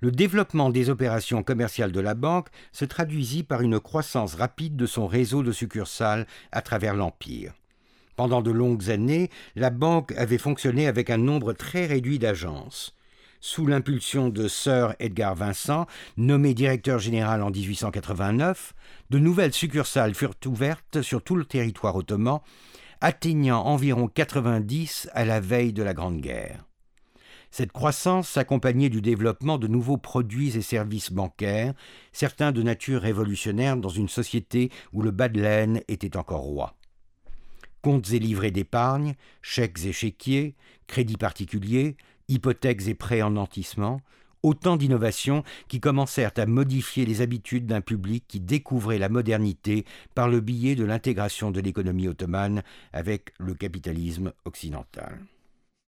Le développement des opérations commerciales de la banque se traduisit par une croissance rapide de son réseau de succursales à travers l'Empire. Pendant de longues années, la banque avait fonctionné avec un nombre très réduit d'agences. Sous l'impulsion de Sir Edgar Vincent, nommé directeur général en 1889, de nouvelles succursales furent ouvertes sur tout le territoire ottoman, atteignant environ 90 à la veille de la Grande Guerre. Cette croissance s'accompagnait du développement de nouveaux produits et services bancaires, certains de nature révolutionnaire dans une société où le bas de laine était encore roi. Comptes et livrets d'épargne, chèques et chéquiers, crédits particuliers, hypothèques et prêts en nantissement, autant d'innovations qui commencèrent à modifier les habitudes d'un public qui découvrait la modernité par le biais de l'intégration de l'économie ottomane avec le capitalisme occidental.